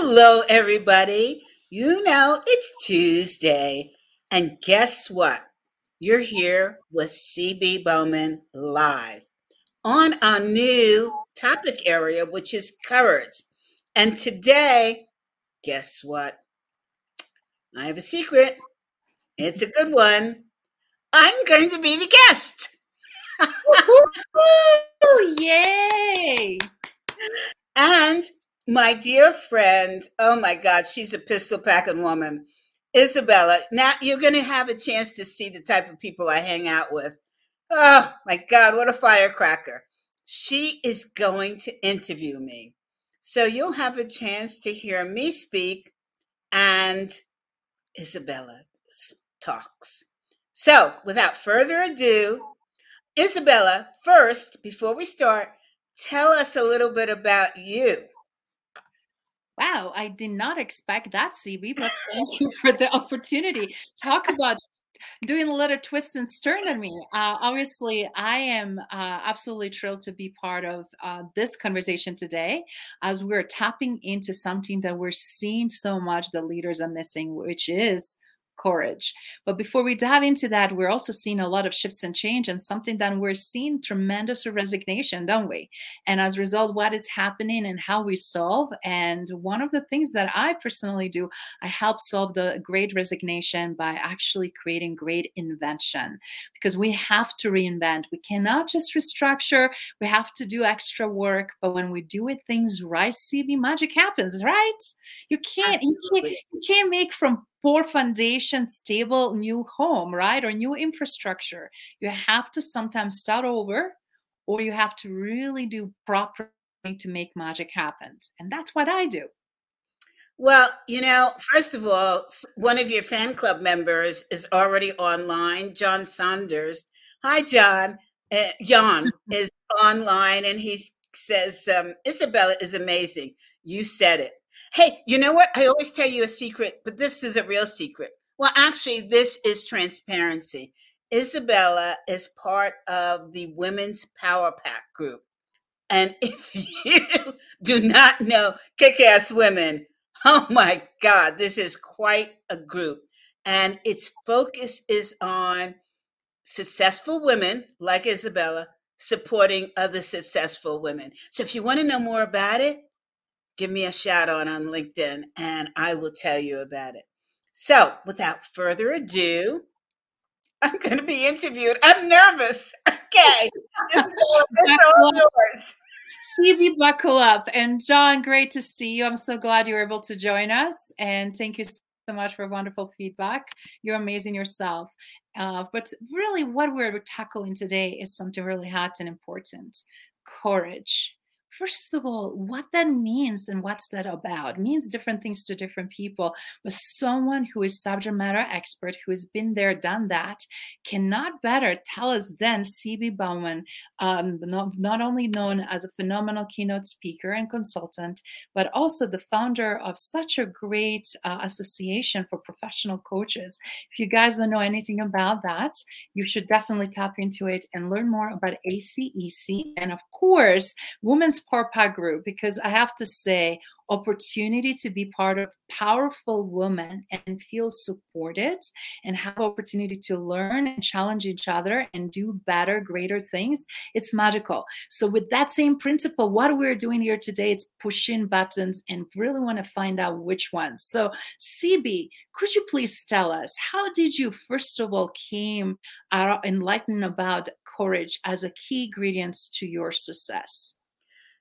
Hello, everybody. You know, it's Tuesday. And guess what? You're here with CB Bowman live on our new topic area, which is courage. And today, guess what? I have a secret. It's a good one. I'm going to be the guest. Yay! And my dear friend, oh my God, she's a pistol packing woman, Isabella. Now you're going to have a chance to see the type of people I hang out with. Oh my God, what a firecracker. She is going to interview me. So you'll have a chance to hear me speak and Isabella talks. So without further ado, Isabella, first, before we start, tell us a little bit about you. Wow, I did not expect that, CB, but thank you for the opportunity. Talk about doing a little twist and turn on me. Uh, obviously, I am uh, absolutely thrilled to be part of uh, this conversation today as we're tapping into something that we're seeing so much the leaders are missing, which is courage. But before we dive into that, we're also seeing a lot of shifts and change and something that we're seeing tremendous resignation, don't we? And as a result, what is happening and how we solve. And one of the things that I personally do, I help solve the great resignation by actually creating great invention because we have to reinvent. We cannot just restructure, we have to do extra work. But when we do it things right, CB magic happens, right? You can't, you can't, you can't make from poor foundation, stable new home, right? Or new infrastructure. You have to sometimes start over or you have to really do proper to make magic happen. And that's what I do. Well, you know, first of all, one of your fan club members is already online, John Saunders. Hi, John. Uh, John is online and he says, um, Isabella is amazing. You said it. Hey, you know what? I always tell you a secret, but this is a real secret. Well, actually, this is transparency. Isabella is part of the Women's Power Pack group. And if you do not know kick ass women, oh my God, this is quite a group. And its focus is on successful women like Isabella supporting other successful women. So if you want to know more about it, give me a shout out on LinkedIn and I will tell you about it. So, without further ado, I'm going to be interviewed. I'm nervous. Okay. it's all yours. CB, buckle up. And John, great to see you. I'm so glad you were able to join us. And thank you so much for wonderful feedback. You're amazing yourself. Uh, but really, what we're tackling today is something really hot and important courage first of all, what that means and what's that about it means different things to different people. But someone who is subject matter expert, who has been there, done that, cannot better tell us than CB Bowman, um, not, not only known as a phenomenal keynote speaker and consultant, but also the founder of such a great uh, association for professional coaches. If you guys don't know anything about that, you should definitely tap into it and learn more about ACEC. And of course, Women's Power group because I have to say, opportunity to be part of powerful women and feel supported and have opportunity to learn and challenge each other and do better greater things it's magical. So with that same principle what we're doing here today is pushing buttons and really want to find out which ones. So cb could you please tell us how did you first of all came uh, enlightened about courage as a key ingredient to your success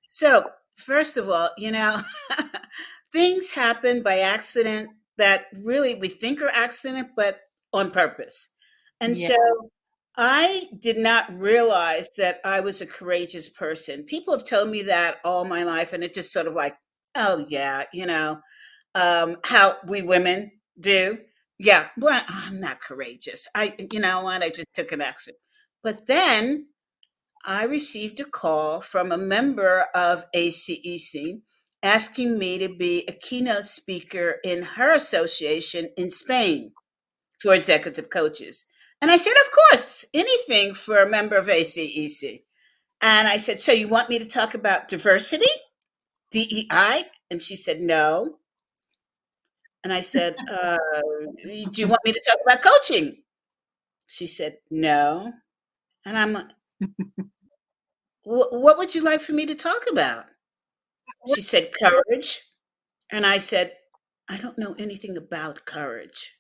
so, first of all, you know, things happen by accident that really we think are accident, but on purpose. And yeah. so I did not realize that I was a courageous person. People have told me that all my life, and it just sort of like, oh, yeah, you know, um, how we women do. Yeah, well, I'm not courageous. I, you know what, I just took an accident. But then I received a call from a member of ACEC asking me to be a keynote speaker in her association in Spain for executive coaches. And I said, Of course, anything for a member of ACEC. And I said, So you want me to talk about diversity, DEI? And she said, No, And I said, uh, Do you want me to talk about coaching? She said, No. And I'm What would you like for me to talk about? She said, Courage. And I said, I don't know anything about courage.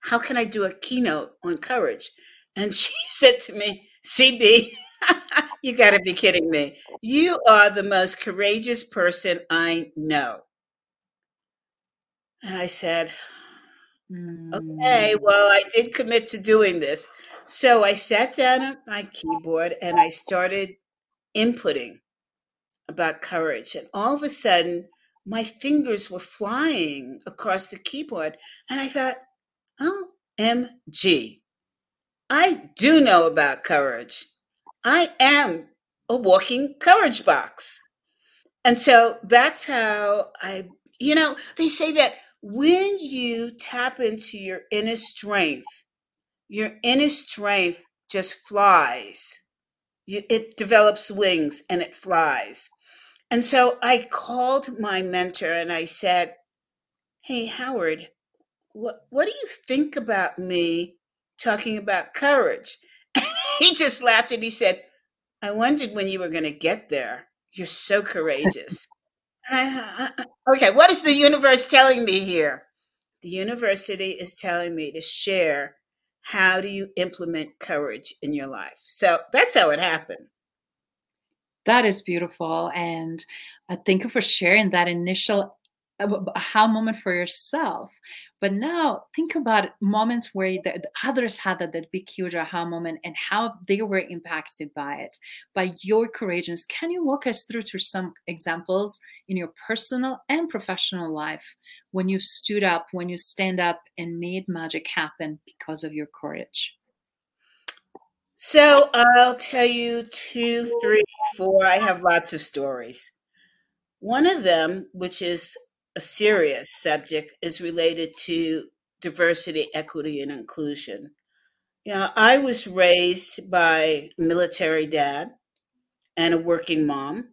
How can I do a keynote on courage? And she said to me, CB, you got to be kidding me. You are the most courageous person I know. And I said, okay, Mm. well, I did commit to doing this. So I sat down at my keyboard and I started inputting about courage. And all of a sudden, my fingers were flying across the keyboard. And I thought, OMG, I do know about courage. I am a walking courage box. And so that's how I, you know, they say that when you tap into your inner strength, your inner strength just flies. You, it develops wings and it flies. And so I called my mentor and I said, Hey, Howard, what, what do you think about me talking about courage? he just laughed and he said, I wondered when you were going to get there. You're so courageous. I, okay, what is the universe telling me here? The university is telling me to share how do you implement courage in your life. So that's how it happened. That is beautiful. And uh, thank you for sharing that initial aha moment for yourself. But now think about moments where the, the others had that, that big, huge aha moment and how they were impacted by it, by your courageousness. Can you walk us through to some examples in your personal and professional life when you stood up, when you stand up and made magic happen because of your courage? So I'll tell you two, three, four. I have lots of stories. One of them, which is a serious subject is related to diversity, equity, and inclusion. You know, I was raised by a military dad and a working mom,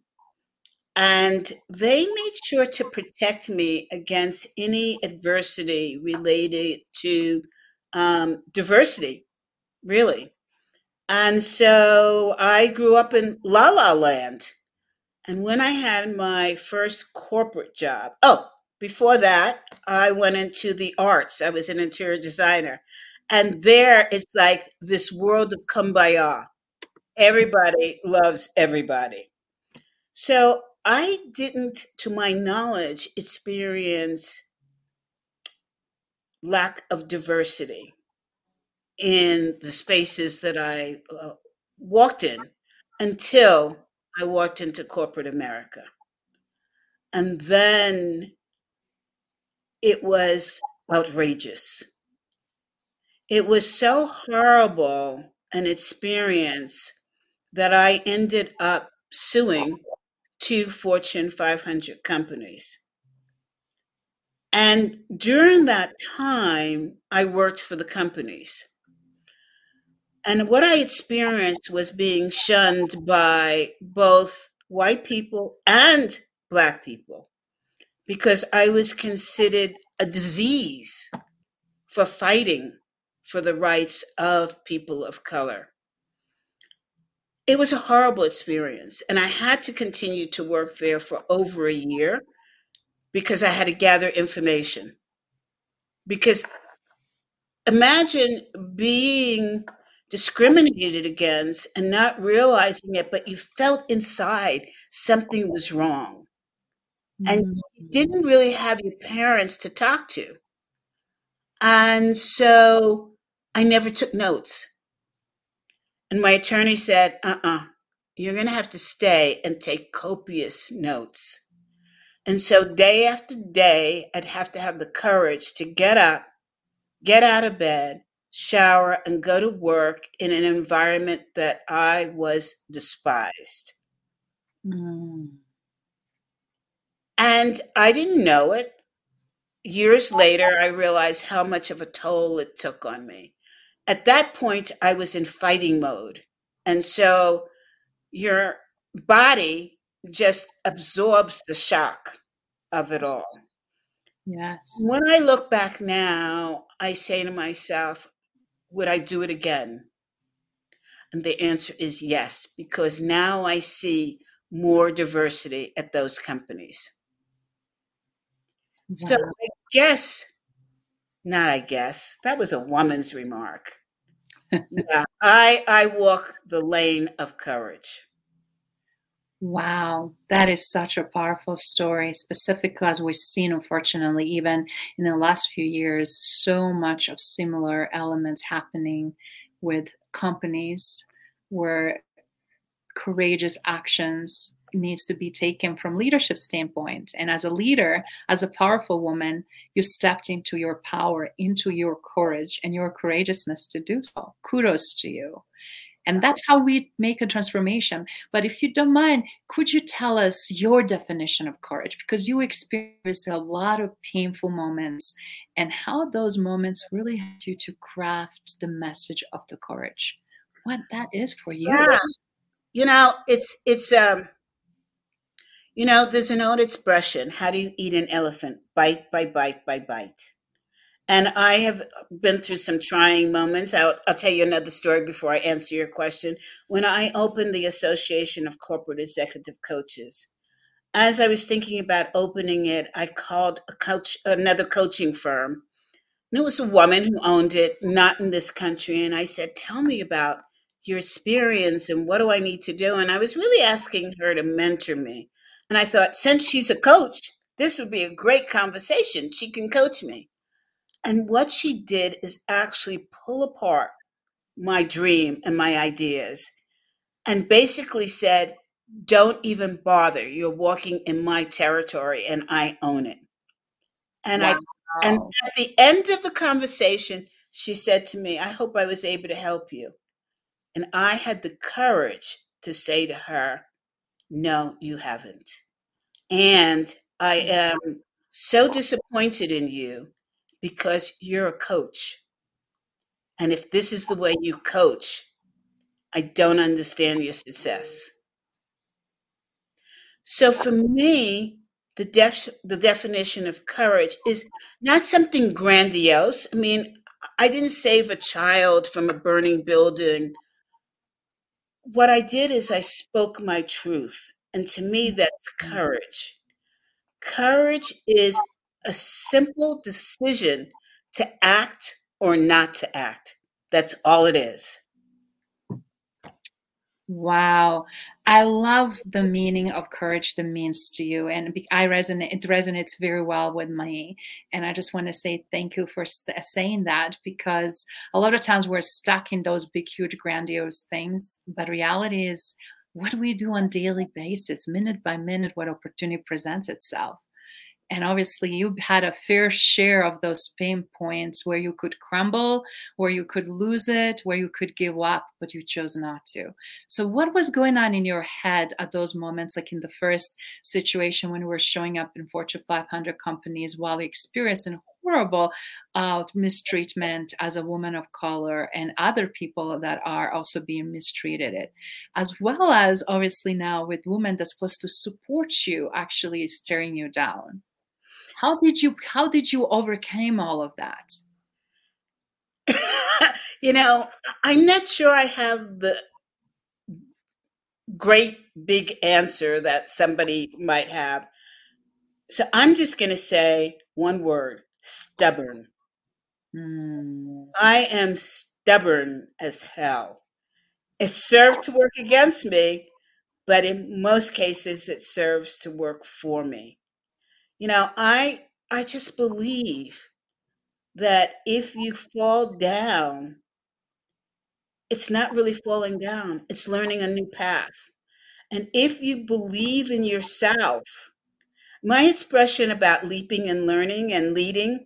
and they made sure to protect me against any adversity related to um, diversity, really. And so I grew up in La La Land and when I had my first corporate job, oh, before that, I went into the arts. I was an interior designer. And there it's like this world of kumbaya. Everybody loves everybody. So I didn't, to my knowledge, experience lack of diversity in the spaces that I uh, walked in until I walked into corporate America. And then it was outrageous. It was so horrible an experience that I ended up suing two Fortune 500 companies. And during that time, I worked for the companies. And what I experienced was being shunned by both white people and black people because I was considered a disease for fighting for the rights of people of color. It was a horrible experience, and I had to continue to work there for over a year because I had to gather information. Because imagine being discriminated against and not realizing it, but you felt inside something was wrong. And you didn't really have your parents to talk to. And so I never took notes. And my attorney said, uh uh-uh, uh, you are going to have to stay and take copious notes. And so day after day, I'd have to have the courage to get up, get out of bed, shower, and go to work in an environment that I was despised. Mm. And I didn't know it. Years later, I realized how much of a toll it took on me. At that point, I was in fighting mode. And so your body just absorbs the shock of it all. Yes. When I look back now, I say to myself, would I do it again? And the answer is yes, because now I see more diversity at those companies. Wow. So I guess, not I guess, that was a woman's remark. yeah, I I walk the lane of courage. Wow, that is such a powerful story, specifically as we've seen, unfortunately, even in the last few years, so much of similar elements happening with companies where courageous actions needs to be taken from leadership standpoint. And as a leader as a powerful woman you stepped into your power into your courage and your courageousness to do so. Kudos to you and that's how we make a transformation but if you don't mind could you tell us your definition of courage because you experienced a lot of painful moments and how those moments really helped you to craft the message of the courage what that is for you yeah. you know it's it's um you know, there's an old expression how do you eat an elephant? Bite by bite by bite. And I have been through some trying moments. I'll, I'll, tell you another story before I answer your question. When I opened the Association of Corporate Executive Coaches, as I was thinking about opening it, I called a coach, another coaching firm. And it was a woman who owned it, not in this country. And I said, Tell me about your experience and what do I need to do? And I was really asking her to mentor me. And I thought, since she's a coach, this would be a great conversation. She can coach me. And what she did is actually pull apart my dream and my ideas and basically said, don't even bother. You're walking in my territory and I own it. And wow. I and at the end of the conversation, she said to me, I hope I was able to help you. And I had the courage to say to her, no, you haven't. And I mm. am so disappointed in you because you're a coach. And if this is the way you coach, I don't understand your success. So for me, the def- the definition of courage is not something grandiose. I mean, I didn't save a child from a burning building what I did is I spoke my truth. And to me, that's mm-hmm. courage. Courage is a simple decision to act or not to act. That's all it is. Wow. I love the meaning of courage that means to you. And I resonate, it resonates very well with me. And I just want to say thank you for saying that because a lot of times we're stuck in those big, huge, grandiose things. But reality is what do we do on daily basis, minute by minute, what opportunity presents itself and obviously you had a fair share of those pain points where you could crumble where you could lose it where you could give up but you chose not to. So what was going on in your head at those moments like in the first situation when we were showing up in fortune 500 companies while experiencing horrible uh, mistreatment as a woman of color and other people that are also being mistreated it as well as obviously now with women that's supposed to support you actually staring you down how did you how did you overcome all of that? You know i'm not sure i have the great big answer that somebody might have. So i'm just going to say one word stubborn. Mm. i am stubborn as hell. It served to work against me but in most cases it serves to work for me you know, I I just believe that if you fall down, it's not really falling down, it's learning a new path. And if you believe in yourself, my expression about leaping and learning and leading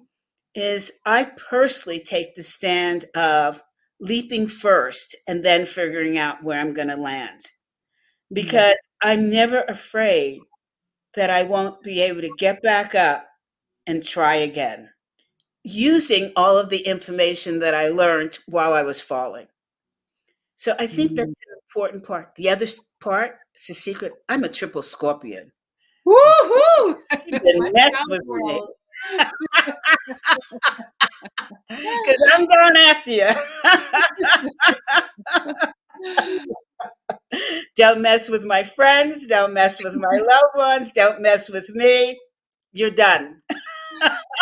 is I personally take the stand of leaping first and then figuring out where I'm going to land. Mm-hmm. Because I'm never afraid that I won't be able to get back up and try again using all of the information that I learned while I was falling. So I think mm-hmm. that's an important part. The other part is a secret. I'm a triple scorpion. Woohoo! Because I'm going after you. Don't mess with my friends. Don't mess with my loved ones. Don't mess with me. You're done.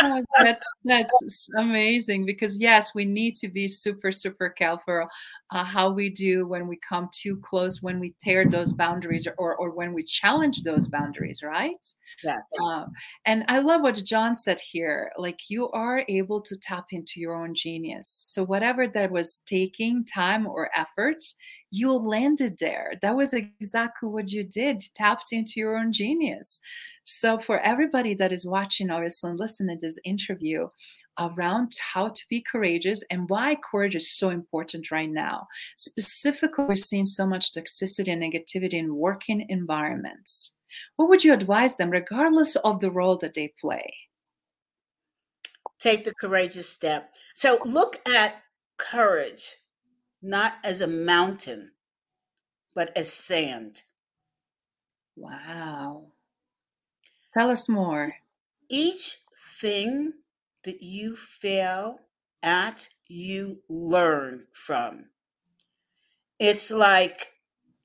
oh, that's that's amazing because yes, we need to be super super careful uh, how we do when we come too close, when we tear those boundaries, or or when we challenge those boundaries, right? Yes. Uh, and I love what John said here. Like you are able to tap into your own genius. So whatever that was taking time or effort, you landed there. That was exactly what you did. You tapped into your own genius. So, for everybody that is watching, obviously, and listening to this interview around how to be courageous and why courage is so important right now, specifically, we're seeing so much toxicity and negativity in working environments. What would you advise them, regardless of the role that they play? Take the courageous step. So, look at courage not as a mountain, but as sand. Wow. Tell us more. Each thing that you fail at, you learn from. It's like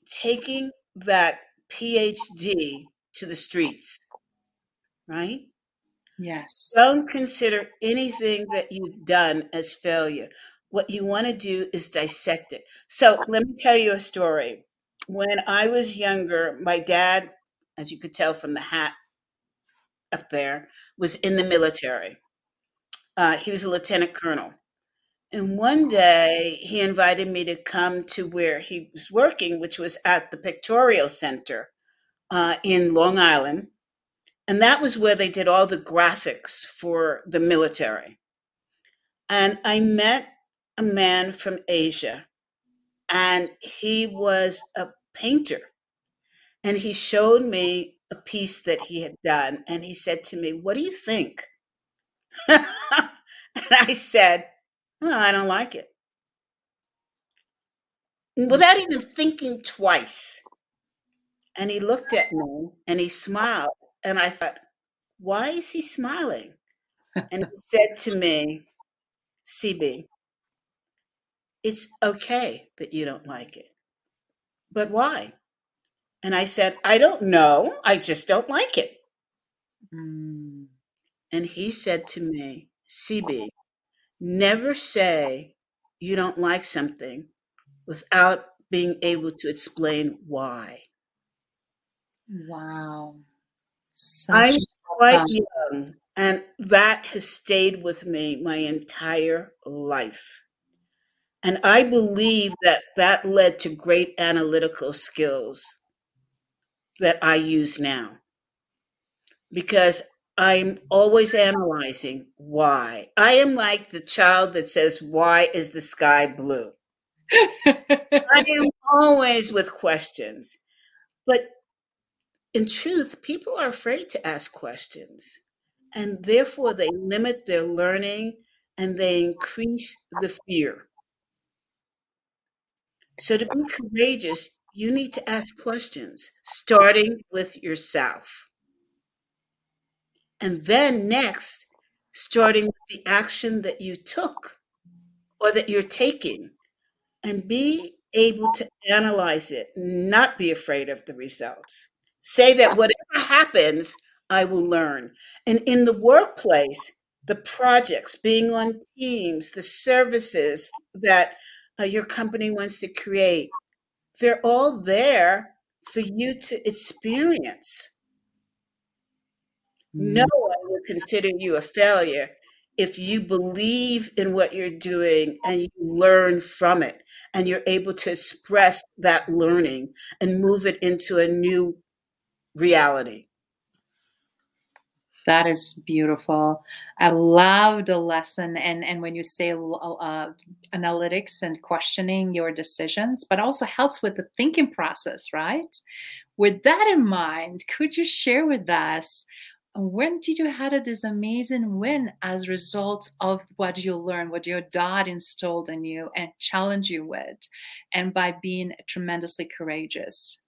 taking that PhD to the streets, right? Yes. Don't consider anything that you've done as failure. What you want to do is dissect it. So let me tell you a story. When I was younger, my dad, as you could tell from the hat, up there was in the military. Uh, he was a lieutenant colonel. And one day he invited me to come to where he was working, which was at the Pictorial Center uh, in Long Island. And that was where they did all the graphics for the military. And I met a man from Asia, and he was a painter. And he showed me a piece that he had done, and he said to me, What do you think? and I said, I don't like it. Without even thinking twice. And he looked at me and he smiled. And I thought, why is he smiling? And he said to me, CB, it's okay that you don't like it. But why? And I said, I don't know. I just don't like it. Mm. And he said to me, CB, never say you don't like something without being able to explain why. Wow. Such I'm quite young, and that has stayed with me my entire life. And I believe that that led to great analytical skills that I use now because I'm always analyzing why. I am like the child that says, Why is the sky blue? I am always with questions. But in truth, people are afraid to ask questions. And therefore, they limit their learning and they increase the fear. So, to be courageous, you need to ask questions, starting with yourself. And then next, starting with the action that you took or that you're taking, and be able to analyze it, not be afraid of the results. Say that whatever happens, I will learn. And in the workplace, the projects, being on teams, the services that uh, your company wants to create, they're all there for you to experience. No mm. one will consider you a failure if you believe in what you're doing and you learn from it and you're able to express that learning and move it into a new reality. That is beautiful. I love the lesson, and and when you say uh, analytics and questioning your decisions, but also helps with the thinking process, right? With that in mind, could you share with us when did you had this amazing win as a result of what you learned, what your dad installed in you and challenged you with, and by being tremendously courageous?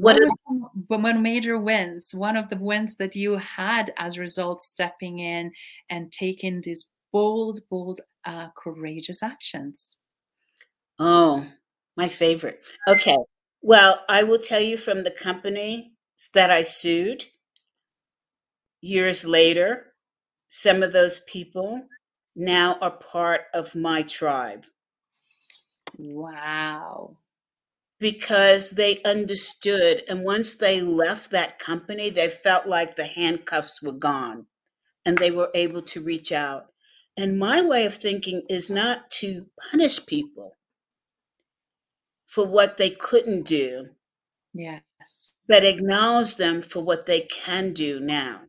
What, some, one major wins one of the wins that you had as a result stepping in and taking these bold bold uh, courageous actions. Oh my favorite. Okay well i will tell you from the company that i sued years later some of those people now are part of my tribe. Wow because they understood. And once they left that company, they felt like the handcuffs were gone and they were able to reach out. And my way of thinking is not to punish people for what they couldn't do. Yes. But acknowledge them for what they can do now.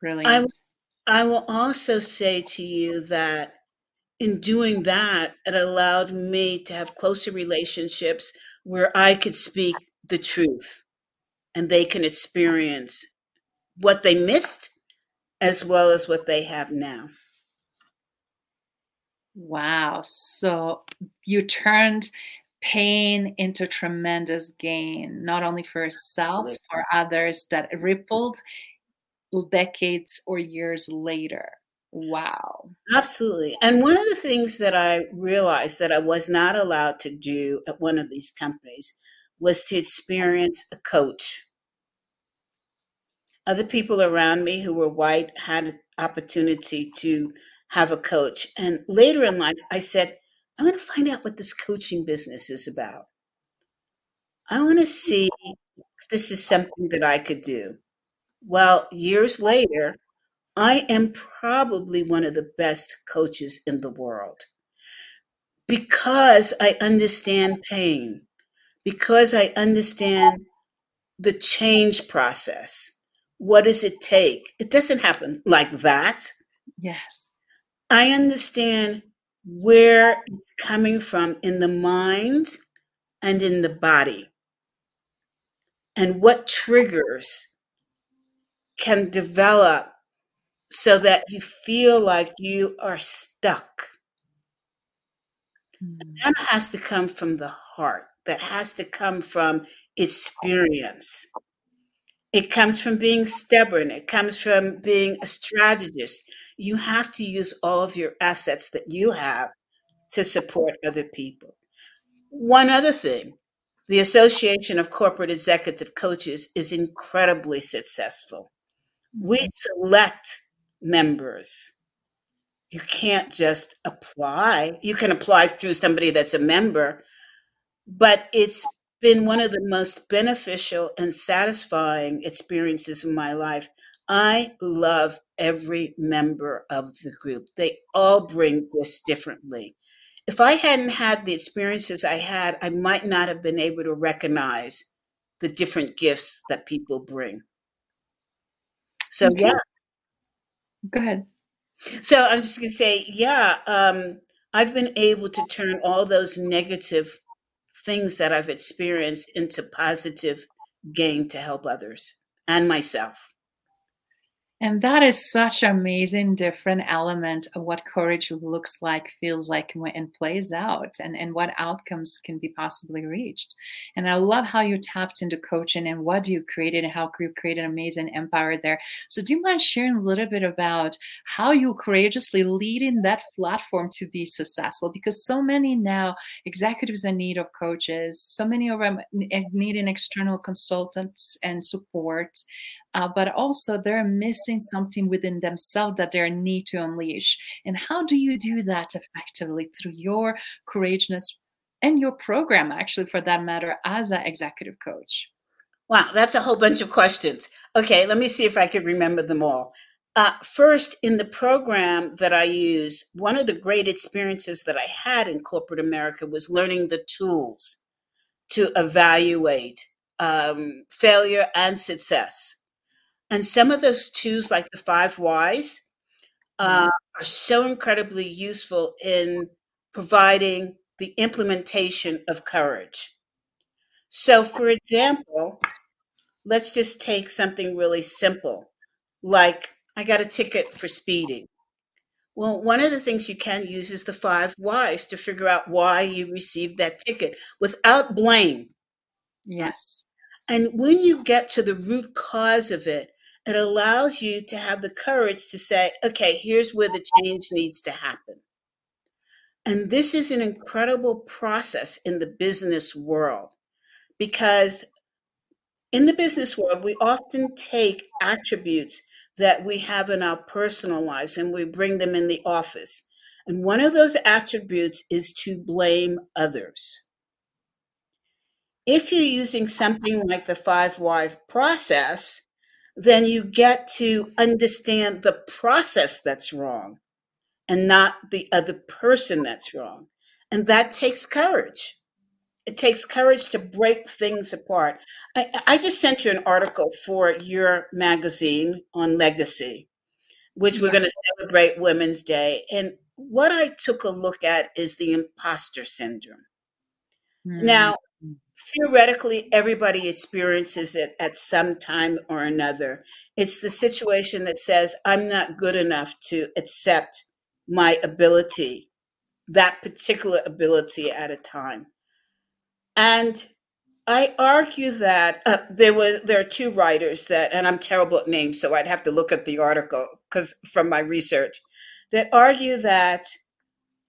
Brilliant. I, I will also say to you that in doing that, it allowed me to have closer relationships where I could speak the truth and they can experience what they missed as well as what they have now. Wow. So you turned pain into tremendous gain, not only for yourselves, for others that rippled decades or years later. Wow. Absolutely. And one of the things that I realized that I was not allowed to do at one of these companies was to experience a coach. Other people around me who were white had an opportunity to have a coach. And later in life, I said, I want to find out what this coaching business is about. I want to see if this is something that I could do. Well, years later, I am probably one of the best coaches in the world because I understand pain, because I understand the change process. What does it take? It doesn't happen like that. Yes. I understand where it's coming from in the mind and in the body, and what triggers can develop so that you feel like you are stuck. Mm. That has to come from the heart, that has to come from experience. It comes from being stubborn, it comes from being a strategist. You have to use all of your assets that you have to support other people. One other thing the Association of Corporate Executive Coaches is incredibly successful. We mm-hmm. select members. You can't just apply. You can apply through somebody that's a member, but it's been one of the most beneficial and satisfying experiences in my life. I love every member of the group. They all bring this differently. If I hadn't had the experiences I had, I might not have been able to recognize the different gifts that people bring. So, okay. yeah, Go ahead. So I'm just going to say, yeah, um, I've been able to turn all those negative things that I've experienced into positive gain to help others and myself. And that is such an amazing different element of what courage looks like, feels like, and plays out, and, and what outcomes can be possibly reached. And I love how you tapped into coaching and what you created and how you created an amazing empire there. So, do you mind sharing a little bit about how you courageously leading that platform to be successful? Because so many now executives in need of coaches, so many of them needing external consultants and support uh, but also they're missing something within themselves that they need to unleash. And how do you do that effectively through your courageousness and your program, actually, for that matter, as an executive coach? Wow, that's a whole bunch of questions. Okay, let me see if I can remember them all. Uh, first, in the program that I use, one of the great experiences that I had in corporate America was learning the tools to evaluate um, failure and success. And some of those twos, like the five whys, uh, are so incredibly useful in providing the implementation of courage. So, for example, let's just take something really simple like I got a ticket for speeding. Well, one of the things you can use is the five whys to figure out why you received that ticket without blame. Yes. And when you get to the root cause of it, it allows you to have the courage to say, okay, here's where the change needs to happen. And this is an incredible process in the business world because in the business world, we often take attributes that we have in our personal lives and we bring them in the office. And one of those attributes is to blame others. If you're using something like the five why process, then you get to understand the process that's wrong and not the other person that's wrong. And that takes courage. It takes courage to break things apart. I, I just sent you an article for your magazine on legacy, which we're going to celebrate Women's Day. And what I took a look at is the imposter syndrome. Mm-hmm. Now, theoretically, everybody experiences it at some time or another. It's the situation that says, I'm not good enough to accept my ability, that particular ability at a time. And I argue that uh, there were there are two writers that, and I'm terrible at names, so I'd have to look at the article because from my research, that argue that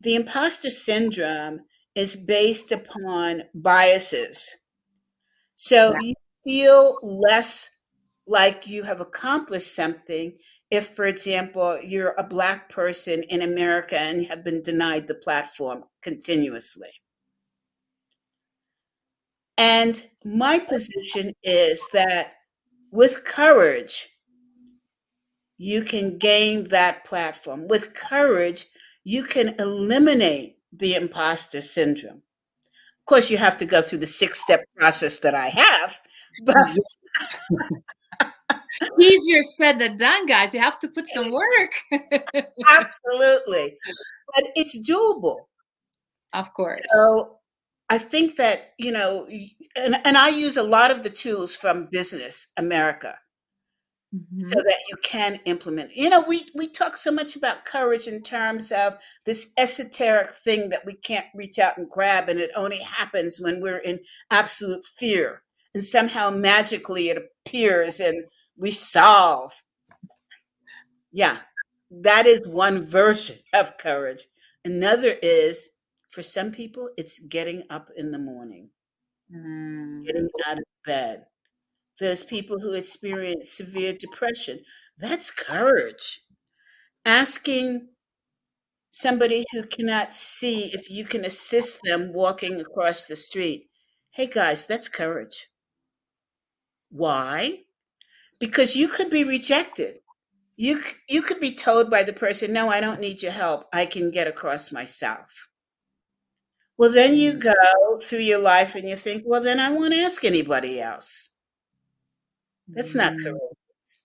the imposter syndrome is based upon biases. So yeah. you feel less like you have accomplished something if, for example, you're a Black person in America and have been denied the platform continuously. And my position is that with courage, you can gain that platform. With courage, you can eliminate the imposter syndrome. Of course, you have to go through the six step process that I have, but easier said than done, guys. You have to put some work. Absolutely. But it's doable. Of course. So I think that, you know, and, and I use a lot of the tools from Business America mm-hmm. so that you can implement. You know, we, we talk so much about courage in terms of this esoteric thing that we can't reach out and grab, and it only happens when we're in absolute fear. And somehow magically it appears and we solve. Yeah, that is one version of courage. Another is for some people, it's getting up in the morning, mm. getting out of bed. There's people who experience severe depression. That's courage. Asking somebody who cannot see if you can assist them walking across the street. Hey guys, that's courage. Why? because you could be rejected. You you could be told by the person, "No, I don't need your help. I can get across myself." Well, then you mm. go through your life and you think, "Well, then I won't ask anybody else." That's not mm. courageous.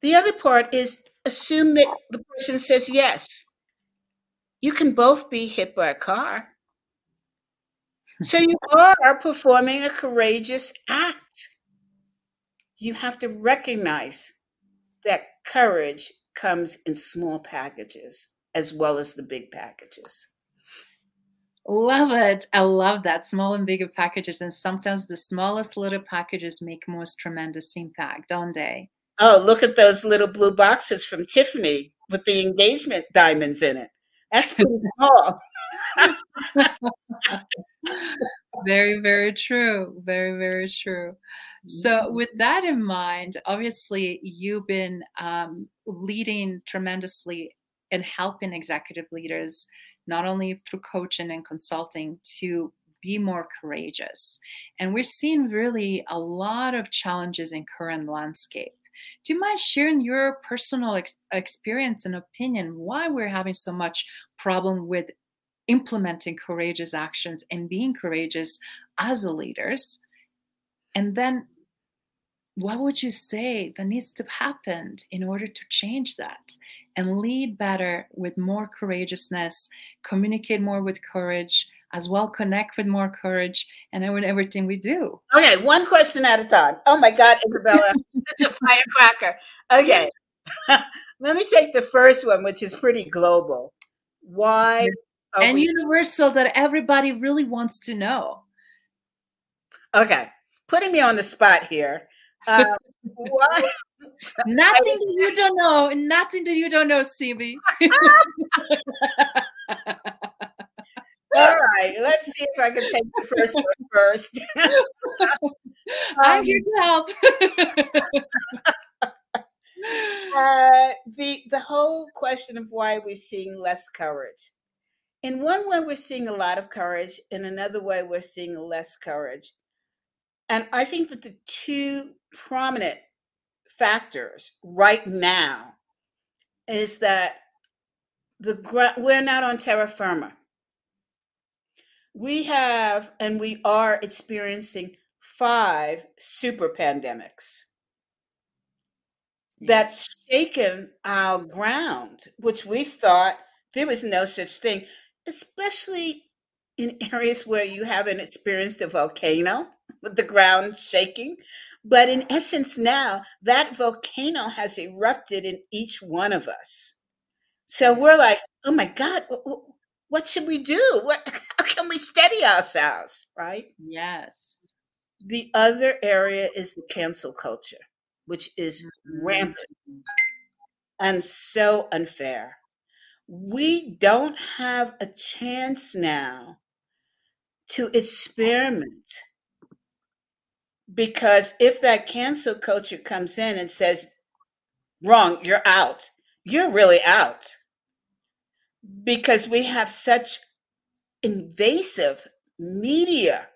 The other part is assume that the person says yes. You can both be hit by a car. So you are performing a courageous act you have to recognize that courage comes in small packages as well as the big packages. Love it. I love that. Small and bigger packages. And sometimes the smallest little packages make most tremendous impact, don't they? Oh, look at those little blue boxes from Tiffany with the engagement diamonds in it. That's pretty small. very, very true. Very, very true. So, mm-hmm. with that in mind, obviously, you've been um, leading tremendously and helping executive leaders, not only through coaching and consulting, to be more courageous. And we're seeing really a lot of challenges in current landscape. Do you mind sharing your personal ex- experience and opinion why we're having so much problem with implementing courageous actions and being courageous as leaders? And then what would you say that needs to happen in order to change that and lead better with more courageousness, communicate more with courage, as well connect with more courage and in everything we do? Okay, one question at a time. Oh my God, Isabella, such a firecracker. Okay. Let me take the first one, which is pretty global. Why? And we- universal that everybody really wants to know. Okay. Putting me on the spot here. Uh, why? Nothing that you don't know. Nothing that you don't know, CB. All right, let's see if I can take the first one first. I'm here to help. uh, the the whole question of why we're seeing less courage. In one way, we're seeing a lot of courage. In another way, we're seeing less courage. And I think that the two prominent factors right now is that the we're not on terra firma. We have and we are experiencing five super pandemics that's shaken our ground, which we thought there was no such thing, especially in areas where you haven't experienced a volcano with the ground shaking. But in essence, now that volcano has erupted in each one of us. So we're like, oh my God, what should we do? What, how can we steady ourselves? Right? Yes. The other area is the cancel culture, which is mm-hmm. rampant and so unfair. We don't have a chance now to experiment because if that cancel culture comes in and says, wrong, you're out, you're really out because we have such invasive media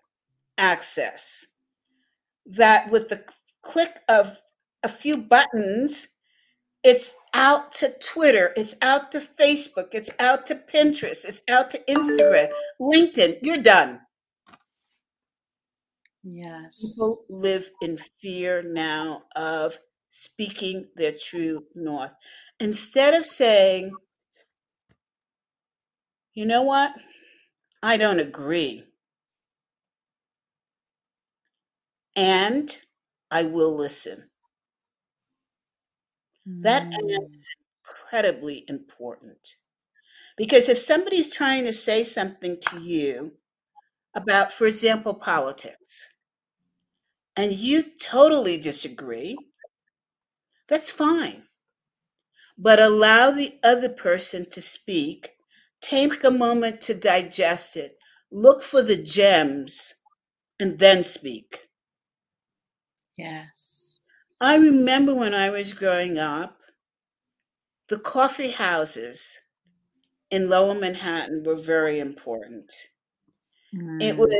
access that with the click of a few buttons, it's out to Twitter, it's out to Facebook, it's out to Pinterest, it's out to Instagram, LinkedIn. You're done. Yes. People live in fear now of speaking their true north. Instead of saying, you know what? I don't agree. And I will listen. That mm. is incredibly important. Because if somebody's trying to say something to you about, for example, politics, and you totally disagree, that's fine. But allow the other person to speak Take a moment to digest it. Look for the gems and then speak. Yes. I remember when I was growing up, the coffee houses in lower Manhattan were very important. Mm. It was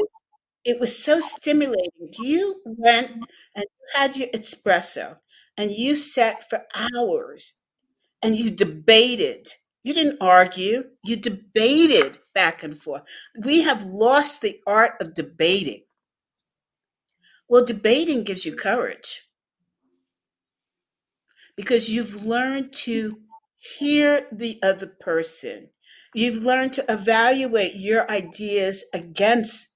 it was so stimulating. You went and you had your espresso and you sat for hours and you debated you didn't argue, you debated back and forth. We have lost the art of debating. Well, debating gives you courage because you've learned to hear the other person. You've learned to evaluate your ideas against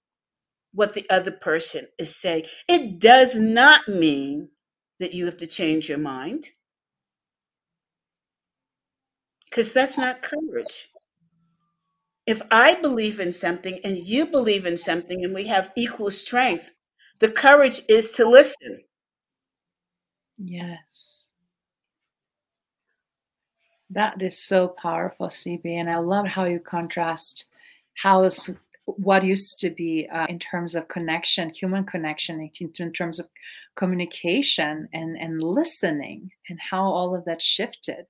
what the other person is saying. It does not mean that you have to change your mind because that's not courage. If I believe in something and you believe in something and we have equal strength, the courage is to listen. Yes. That is so powerful, CB. And I love how you contrast how what used to be uh, in terms of connection, human connection, in, in terms of communication and, and listening, and how all of that shifted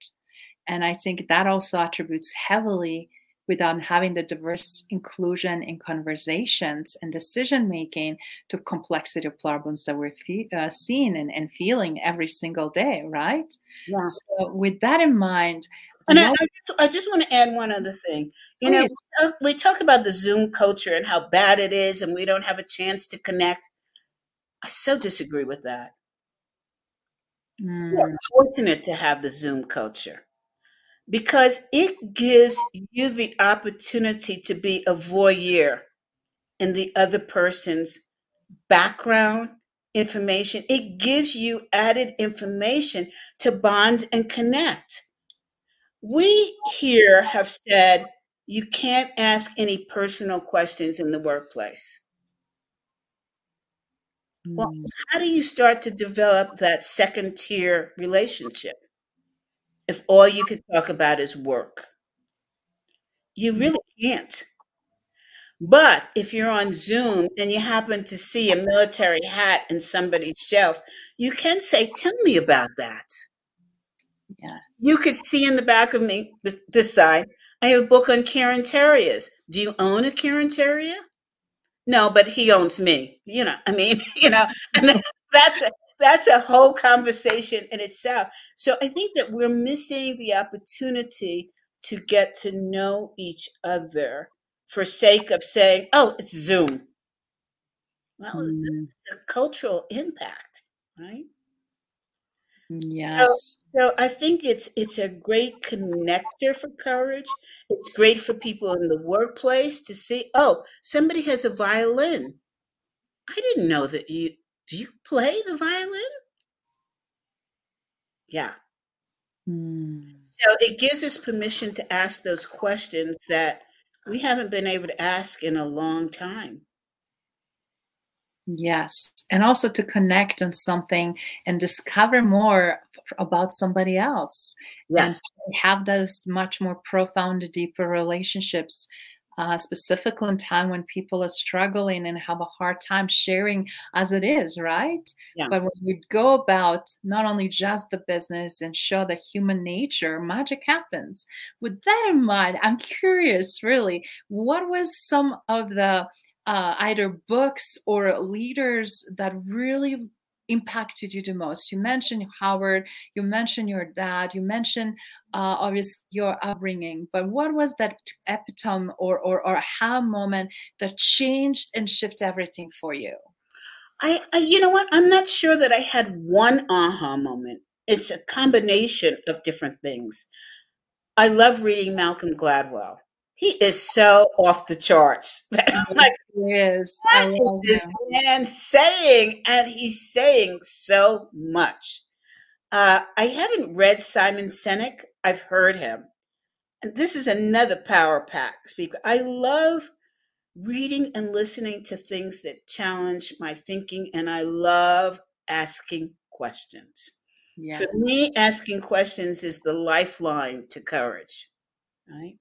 and I think that also attributes heavily without having the diverse inclusion in conversations and decision making to complexity of problems that we're fe- uh, seeing and, and, feeling every single day, right? Yeah. So, with that in mind, and I, I, just, I, just, want to add one other thing. You know, we talk about the Zoom culture and how bad it is, and we don't have a chance to connect. I so disagree with that. Mm. We're fortunate to have the Zoom culture because it gives you the opportunity to be a voyeur in the other person's background, information, it gives you added information to bond and connect. We here have said you can't ask any personal questions in the workplace. Well, Mm. how do you start to develop that second tier relationship if all you can talk about is work? You Mm. really can't. But if you're on Zoom and you happen to see a military hat in somebody's shelf, you can say, Tell me about that. Yes. You could see in the back of me, this, this side, I have a book on Cairn Terriers. Do you own a Cairn Terrier? No, but he owns me. You know, I mean, you know, and that's a that's a whole conversation in itself. So I think that we're missing the opportunity to get to know each other for sake of saying, "Oh, it's Zoom." Well, it's Mm. a cultural impact, right? Yes. So I think it's it's a great connector for courage. It's great for people in the workplace to see, oh, somebody has a violin. I didn't know that you do you play the violin? Yeah. Mm. So it gives us permission to ask those questions that we haven't been able to ask in a long time. Yes. And also to connect on something and discover more about somebody else and Yes. to have those much more profound, deeper relationships, uh, specifically in time when people are struggling and have a hard time sharing as it is, right? Yeah. But when you go about not only just the business and show the human nature, magic happens. With that in mind, I'm curious, really, what was some of the uh, either books or leaders that really impacted you the most? You mentioned Howard, you mentioned your dad, you mentioned uh, obviously your upbringing, but what was that epitome or, or, or aha moment that changed and shifted everything for you? I, I you know what? I'm not sure that I had one aha moment. It's a combination of different things. I love reading Malcolm Gladwell. He is so off the charts. Like, Yes, I what is this man saying? And he's saying so much. Uh, I haven't read Simon Sinek. I've heard him. And this is another power pack speaker. I love reading and listening to things that challenge my thinking, and I love asking questions. Yeah. For me, asking questions is the lifeline to courage, right?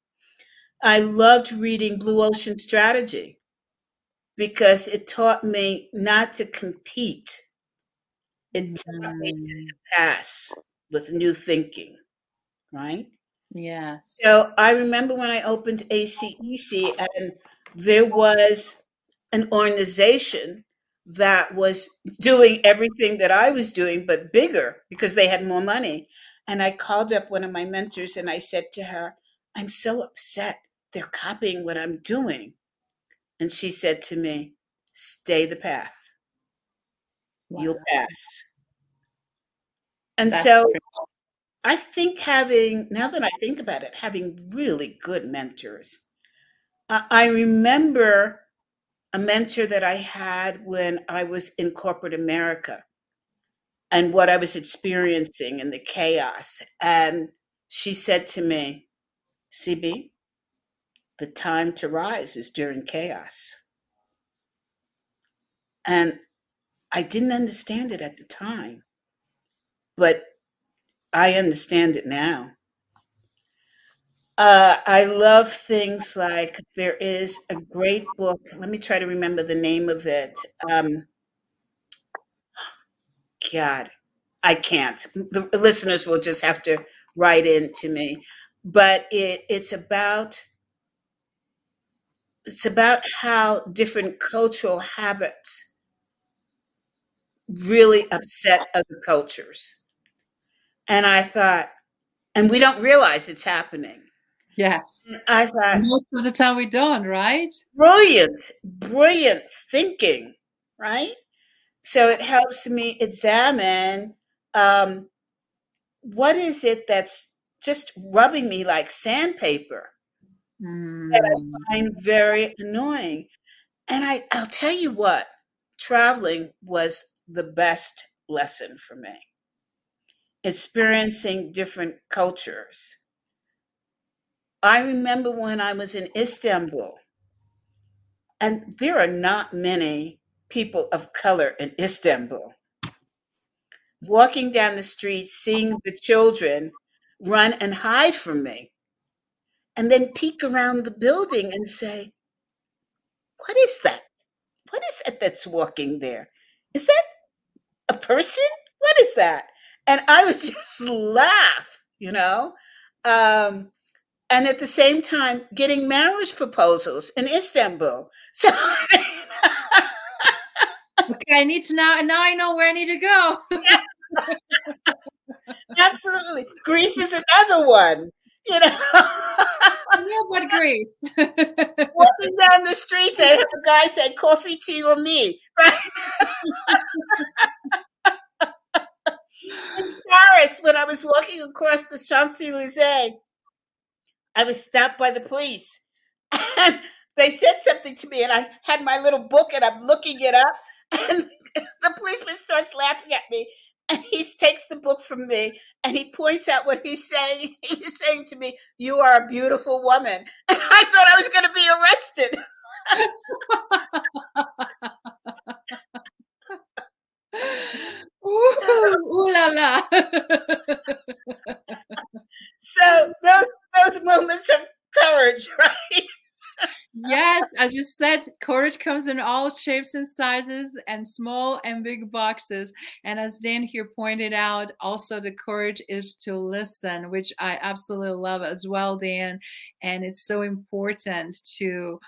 I loved reading Blue Ocean Strategy because it taught me not to compete. It taught me to Mm, surpass with new thinking, right? yes. So I remember when I opened ACEC and there was an organization that was doing everything that I was doing, but bigger because they had more money. And I called up one of my mentors and I said to her, I'm so upset. They're copying what I'm doing. And she said to me, Stay the path, you'll pass. And That's so I think having, now that I think about it, having really good mentors. I I remember a mentor that I had when I was in corporate America and what I was experiencing and the chaos. And she said to me, CB, the time to rise is during chaos. And I didn't understand it at the time, but I understand it now. Uh, I love things like there is a great book. Let me try to remember the name of it. Um, God, I can't. The listeners will just have to write in to me. But it, it's about it's about how different cultural habits really upset other cultures. And I thought, and we don't realize it's happening. Yes. I thought, Most of the time we don't, right? brilliant, brilliant thinking, right? So it helps me examine um, what is it that's just rubbing me like sandpaper that I Mm, find very annoying. And I, I'll tell you what, traveling was the best lesson for me. Experiencing different cultures. I remember when I was in Istanbul, and there are not many people of color in Istanbul. Walking down the street, seeing the children run and hide from me, and then peek around the building and say, What is that? What is that that's walking there? Is that a person? What is that? And I would just laugh, you know? Um, and at the same time, getting marriage proposals in Istanbul. So okay, I need to now. Now I know where I need to go. Absolutely, Greece is another one. You know, yeah, but Greece. Walking down the streets, I heard a guy said, "Coffee, tea, or me?" Right. in Paris, when I was walking across the Champs Elysees, I was stopped by the police, and they said something to me, and I had my little book, and I'm looking it up, and the policeman starts laughing at me, and he takes the book from me and he points out what he's saying. He's saying to me, You are a beautiful woman. And I thought I was going to be arrested. ooh, ooh la la. so those those moments of courage, right? Yes, as you said, courage comes in all shapes and sizes and small and big boxes. And as Dan here pointed out, also the courage is to listen, which I absolutely love as well, Dan. And it's so important to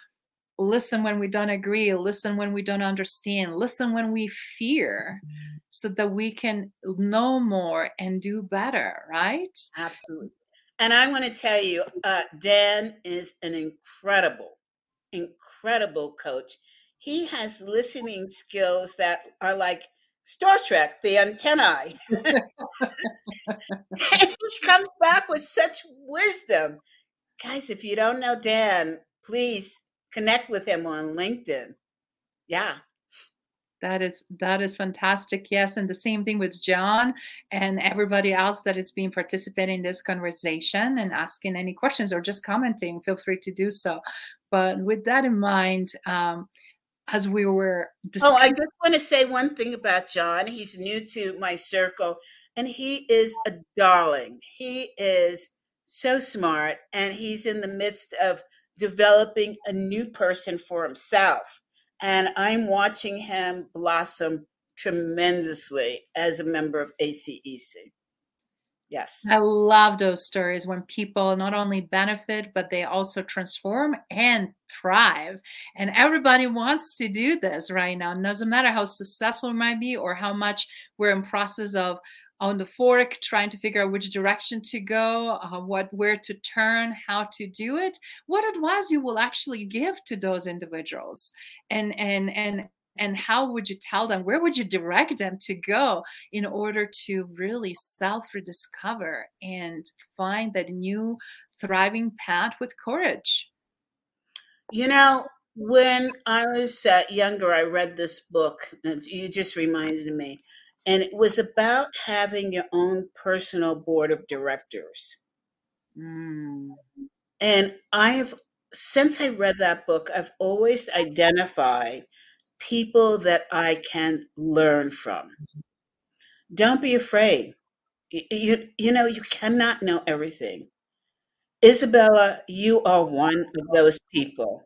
listen when we don't agree, listen when we don't understand, listen when we fear, mm. so that we can know more and do better, right? Absolutely. And I want to tell you, uh, Dan is an incredible, incredible coach. He has listening skills that are like Star Trek, the antennae. he comes back with such wisdom. Guys, if you don't know Dan, please connect with him on LinkedIn. Yeah, that is that is fantastic. Yes, and the same thing with John and everybody else that is being participating in this conversation and asking any questions or just commenting. Feel free to do so. But with that in mind, um, as we were discussing- oh, I just want to say one thing about John. He's new to my circle, and he is a darling. He is so smart, and he's in the midst of developing a new person for himself and I'm watching him blossom tremendously as a member of ACEC. Yes. I love those stories when people not only benefit, but they also transform and thrive. And everybody wants to do this right now. It doesn't matter how successful it might be or how much we're in process of on the fork trying to figure out which direction to go uh, what where to turn how to do it. What advice you will actually give to those individuals? And and and and how would you tell them? Where would you direct them to go in order to really self rediscover and find that new thriving path with courage? You know when i was uh, younger i read this book and you just reminded me and it was about having your own personal board of directors. Mm. And I've, since I read that book, I've always identified people that I can learn from. Don't be afraid. You, you, you know, you cannot know everything. Isabella, you are one of those people.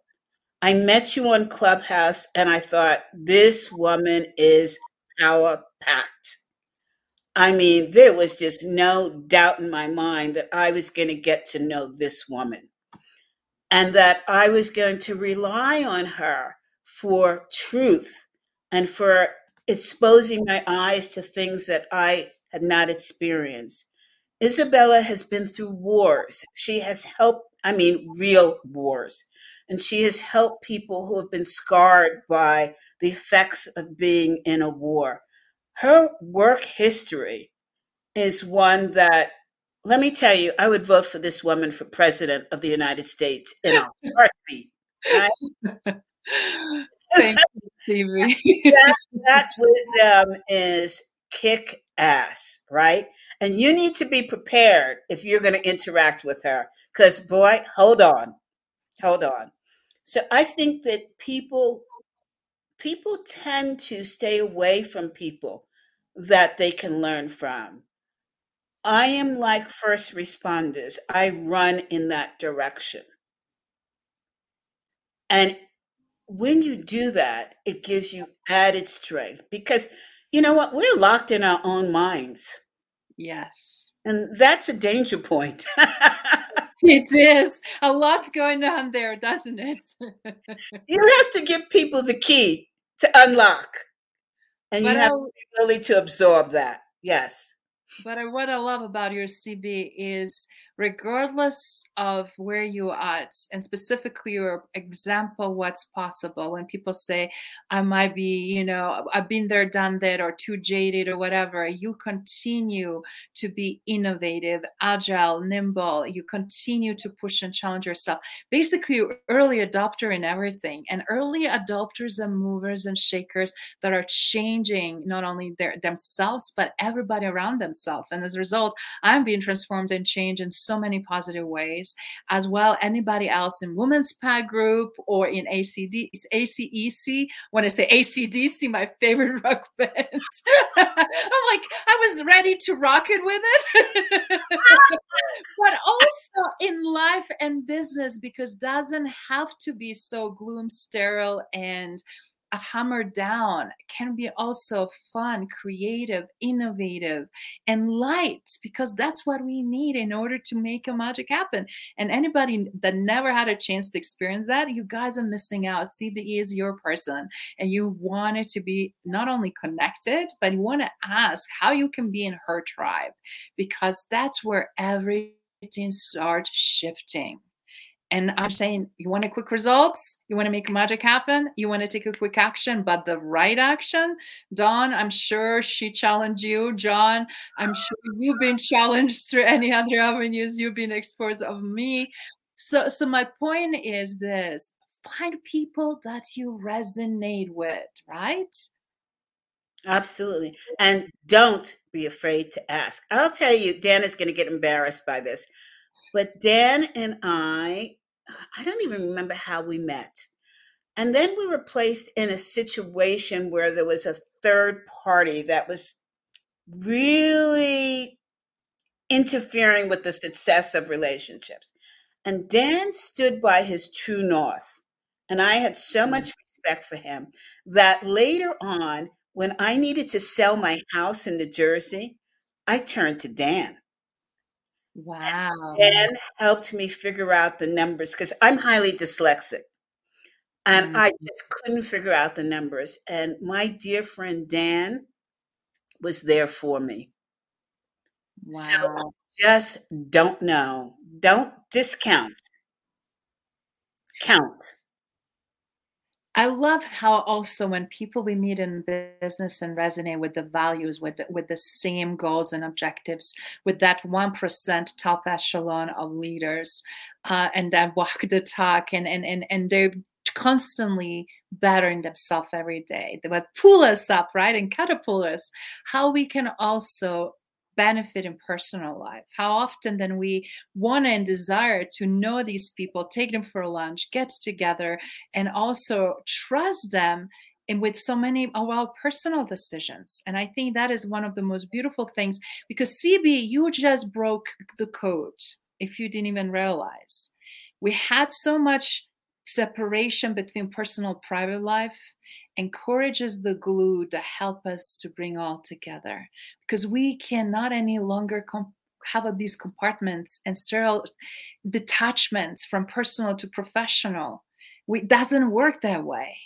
I met you on Clubhouse and I thought, this woman is power packed. I mean, there was just no doubt in my mind that I was going to get to know this woman and that I was going to rely on her for truth and for exposing my eyes to things that I had not experienced. Isabella has been through wars. She has helped, I mean, real wars. And she has helped people who have been scarred by the effects of being in a war. Her work history is one that, let me tell you, I would vote for this woman for president of the United States in a heartbeat. Right? Thank you, Stevie. that, that wisdom is kick ass, right? And you need to be prepared if you're going to interact with her. Because, boy, hold on, hold on. So I think that people people tend to stay away from people that they can learn from. I am like first responders. I run in that direction. And when you do that, it gives you added strength because you know what? We're locked in our own minds. Yes. And that's a danger point. it is. A lot's going on there, doesn't it? you have to give people the key to unlock. And but you have I'll, to to absorb that. Yes. But what I love about your CB is regardless of where you are at, and specifically your example, what's possible. When people say, I might be, you know, I've been there, done that, or too jaded, or whatever, you continue to be innovative, agile, nimble. You continue to push and challenge yourself. Basically, early adopter in everything. And early adopters and movers and shakers that are changing not only their themselves, but everybody around themselves. And as a result, I'm being transformed and changed in so so many positive ways as well anybody else in women's pack group or in acd acec when i say acdc my favorite rock band. I'm like i was ready to rock it with it. But also in life and business because doesn't have to be so gloom sterile and a hammer down can be also fun, creative, innovative, and light because that's what we need in order to make a magic happen. And anybody that never had a chance to experience that, you guys are missing out. CBE is your person, and you want it to be not only connected, but you want to ask how you can be in her tribe because that's where everything starts shifting. And I'm saying, you want a quick results? You want to make magic happen? You want to take a quick action, but the right action? Dawn, I'm sure she challenged you. John, I'm sure you've been challenged through any other avenues you've been exposed of me. So, so my point is this find people that you resonate with, right? Absolutely. And don't be afraid to ask. I'll tell you, Dan is going to get embarrassed by this. But Dan and I I don't even remember how we met. And then we were placed in a situation where there was a third party that was really interfering with the success of relationships. And Dan stood by his true north. And I had so mm. much respect for him that later on, when I needed to sell my house in New Jersey, I turned to Dan. Wow. And helped me figure out the numbers because I'm highly dyslexic. And mm-hmm. I just couldn't figure out the numbers. And my dear friend Dan was there for me. Wow. So just don't know. Don't discount. Count. I love how also when people we meet in business and resonate with the values, with the, with the same goals and objectives, with that one percent top echelon of leaders, uh, and that walk the talk, and and and and they're constantly bettering themselves every day. They would pull us up, right, and catapult us. How we can also benefit in personal life. How often then we want and desire to know these people take them for lunch get together and also trust them and with so many oh, of our personal decisions. And i think that is one of the most beautiful things because cb you just broke the code if you didn't even realize. We had so much separation between personal private life encourages the glue to help us to bring all together. Because we cannot any longer have these compartments and sterile detachments from personal to professional. It doesn't work that way.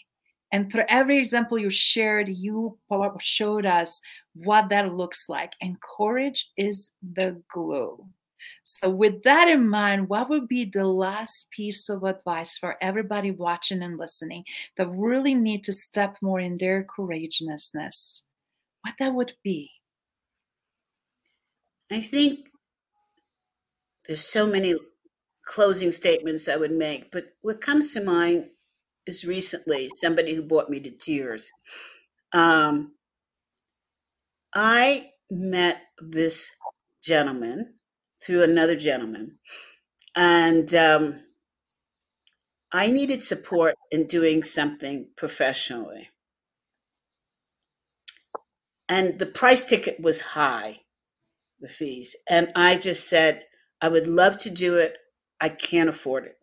And through every example you shared you showed us what that looks like. And courage is the glue so, with that in mind, what would be the last piece of advice for everybody watching and listening that really need to step more in their courageousness? What that would be? I think there's so many closing statements I would make, but what comes to mind is recently somebody who brought me to tears. Um, I met this gentleman through another gentleman, and um, I needed support in doing something professionally. And the price ticket was high, the fees. And I just said, I would love to do it. I can't afford it.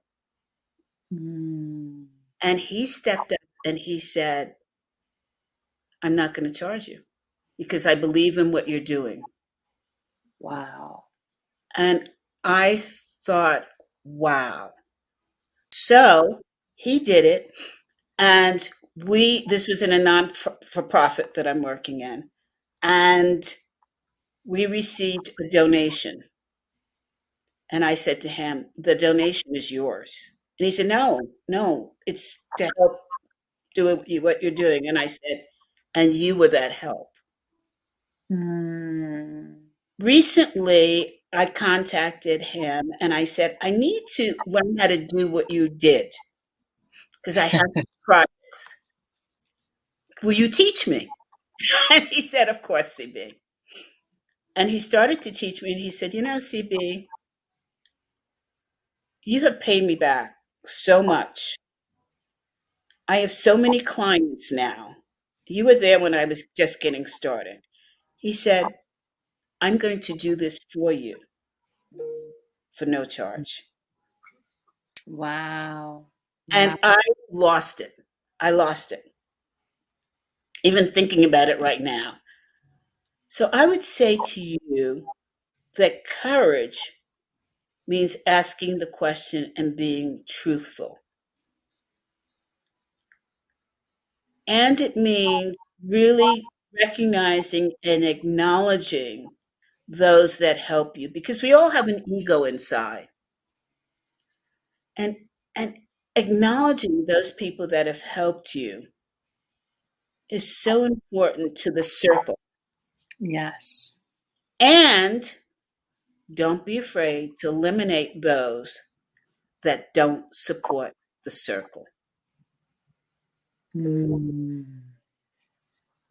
Mm. And he stepped up and he said, I'm not going to charge you because I believe in what you're doing. Wow. And I thought, wow. So he did it. And we, this was in a non for profit that I'm working in. And we received a donation. And I said to him, the donation is yours. And he said, no, no, it's to help do what you're doing. And I said, and you were that help. Mm. Recently, I contacted him and I said, I need to learn how to do what you did because I have projects. Will you teach me? and he said, Of course, CB. And he started to teach me, and he said, You know, CB, you have paid me back so much. I have so many clients now. You were there when I was just getting started. He said, I'm going to do this for you for no charge. Wow. And wow. I lost it. I lost it. Even thinking about it right now. So I would say to you that courage means asking the question and being truthful. And it means really recognizing and acknowledging those that help you because we all have an ego inside. And and acknowledging those people that have helped you is so important to the circle. Yes. And don't be afraid to eliminate those that don't support the circle. Mm.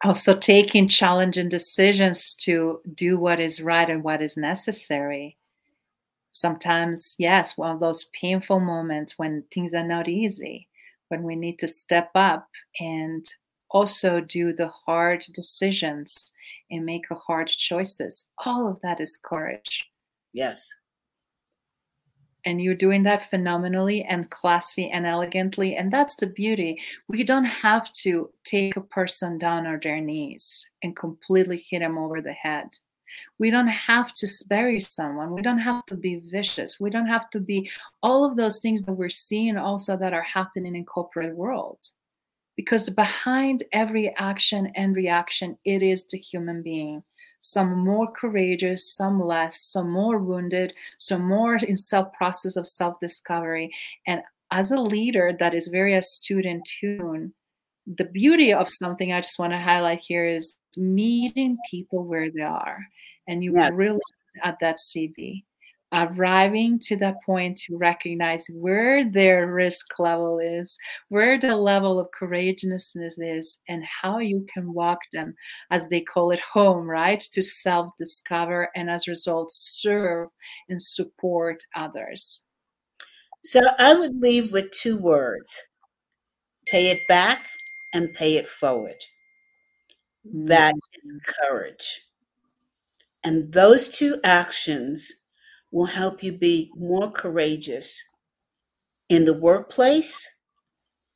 Also, taking challenging decisions to do what is right and what is necessary. Sometimes, yes, one of those painful moments when things are not easy, when we need to step up and also do the hard decisions and make hard choices. All of that is courage. Yes. And you're doing that phenomenally and classy and elegantly. And that's the beauty. We don't have to take a person down on their knees and completely hit them over the head. We don't have to bury someone. We don't have to be vicious. We don't have to be all of those things that we're seeing also that are happening in corporate world. Because behind every action and reaction, it is the human being some more courageous, some less, some more wounded, some more in self process of self discovery. And as a leader that is very astute and tuned, the beauty of something I just want to highlight here is meeting people where they are. And you yes. really at that CB arriving to that point to recognize where their risk level is, where the level of courageousness is, and how you can walk them, as they call it, home, right? To self discover and as a result, serve and support others. So I would leave with two words pay it back and pay it forward. That is mm-hmm. courage. And those two actions will help you be more courageous in the workplace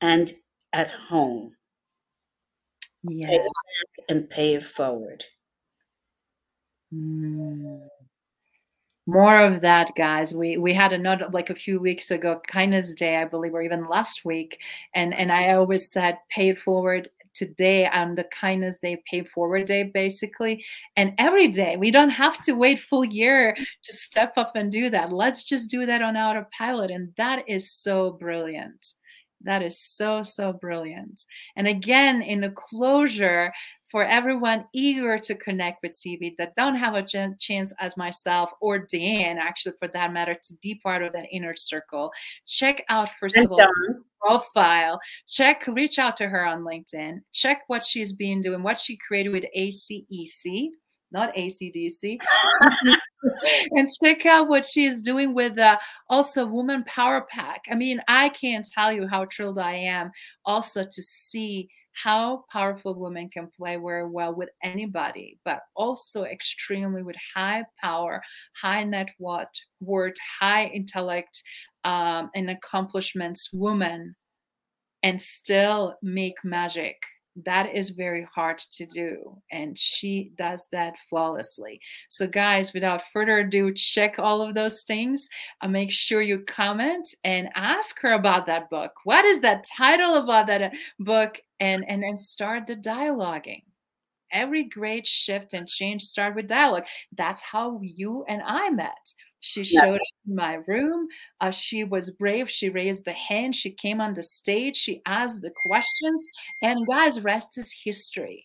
and at home. Yeah. Pay and pay it forward. Mm. More of that, guys. We we had another like a few weeks ago, kindness day, I believe, or even last week, and and I always said, pay it forward today on the kindness day pay forward day basically. And every day we don't have to wait full year to step up and do that. Let's just do that on autopilot. And that is so brilliant. That is so so brilliant. And again in the closure for everyone eager to connect with CB that don't have a chance as myself or Dan, actually, for that matter, to be part of that inner circle, check out first and of all profile. Check, reach out to her on LinkedIn. Check what she's been doing, what she created with ACEC, not ACDC. and check out what she is doing with uh, also Woman Power Pack. I mean, I can't tell you how thrilled I am also to see how powerful women can play very well with anybody, but also extremely with high power, high net worth, high intellect, um, and accomplishments women, and still make magic. That is very hard to do and she does that flawlessly. So guys without further ado check all of those things uh, make sure you comment and ask her about that book. What is that title about that book and and then start the dialoguing every great shift and change start with dialogue that's how you and i met she showed up in my room. Uh, she was brave. She raised the hand. She came on the stage. She asked the questions. And guys, rest is history.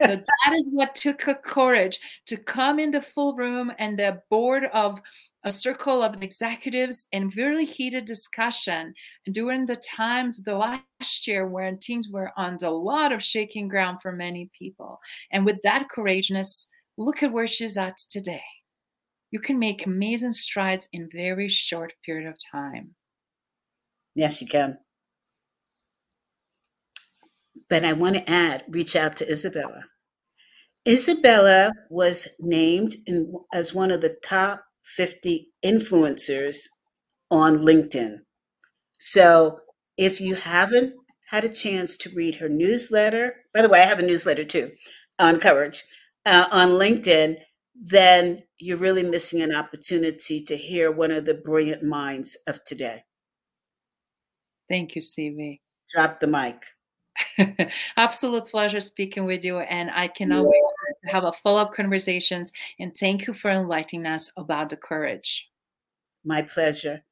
So that is what took her courage to come in the full room and the board of a circle of executives and very heated discussion during the times the last year when things were on a lot of shaking ground for many people. And with that courageousness, look at where she's at today you can make amazing strides in very short period of time. Yes, you can. But I want to add, reach out to Isabella. Isabella was named in, as one of the top 50 influencers on LinkedIn. So if you haven't had a chance to read her newsletter, by the way, I have a newsletter too on coverage uh, on LinkedIn then you're really missing an opportunity to hear one of the brilliant minds of today. Thank you, CB. Drop the mic. Absolute pleasure speaking with you, and I cannot yeah. wait to have a follow-up conversations. And thank you for enlightening us about the courage. My pleasure.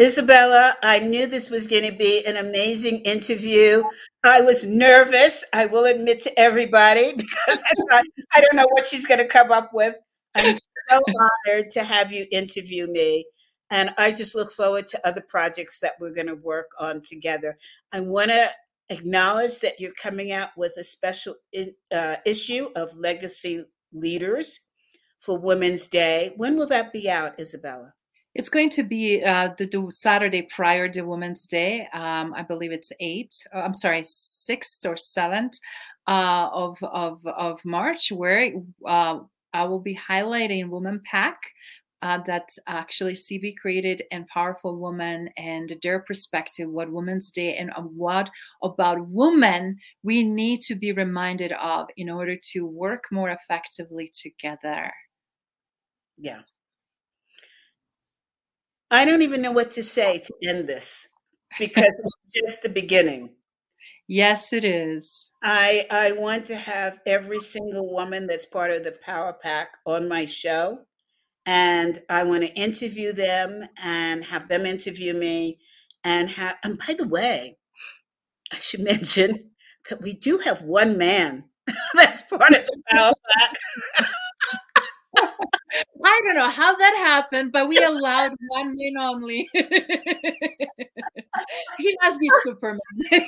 Isabella, I knew this was going to be an amazing interview. I was nervous, I will admit to everybody, because I thought, I don't know what she's going to come up with. I'm so honored to have you interview me. And I just look forward to other projects that we're going to work on together. I want to acknowledge that you're coming out with a special uh, issue of Legacy Leaders for Women's Day. When will that be out, Isabella? It's going to be uh, the, the, Saturday prior to Women's Day. Um, I believe it's eight. Uh, I'm sorry, sixth or seventh uh, of of of March, where uh, I will be highlighting Woman Pack. Uh, that actually CB created and powerful women and their perspective, what Women's Day and what about women we need to be reminded of in order to work more effectively together. Yeah. I don't even know what to say to end this because it's just the beginning. Yes, it is. I I want to have every single woman that's part of the Power Pack on my show. And I want to interview them and have them interview me. And have and by the way, I should mention that we do have one man that's part of the Power Pack. I don't know how that happened, but we allowed one man only. he must be Superman. we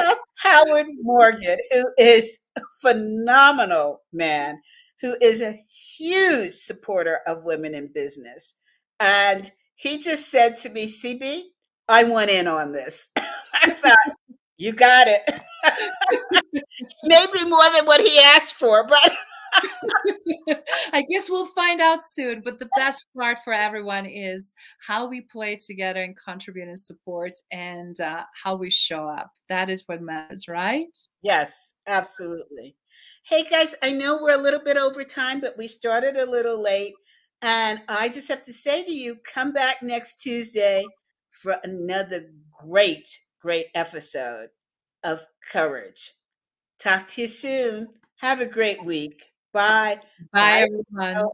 have Howard Morgan, who is a phenomenal man, who is a huge supporter of women in business. And he just said to me, CB, I want in on this. I thought, you got it. Maybe more than what he asked for, but I guess we'll find out soon. But the best part for everyone is how we play together and contribute and support and uh, how we show up. That is what matters, right? Yes, absolutely. Hey guys, I know we're a little bit over time, but we started a little late. And I just have to say to you, come back next Tuesday for another great, great episode of Courage. Talk to you soon. Have a great week. Bye. Bye, Bye everyone.